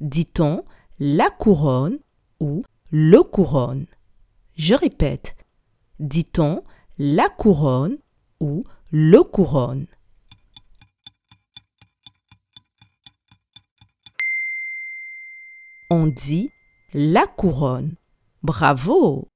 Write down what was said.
Dit-on la couronne ou le couronne Je répète. Dit-on la couronne ou le couronne On dit la couronne. Bravo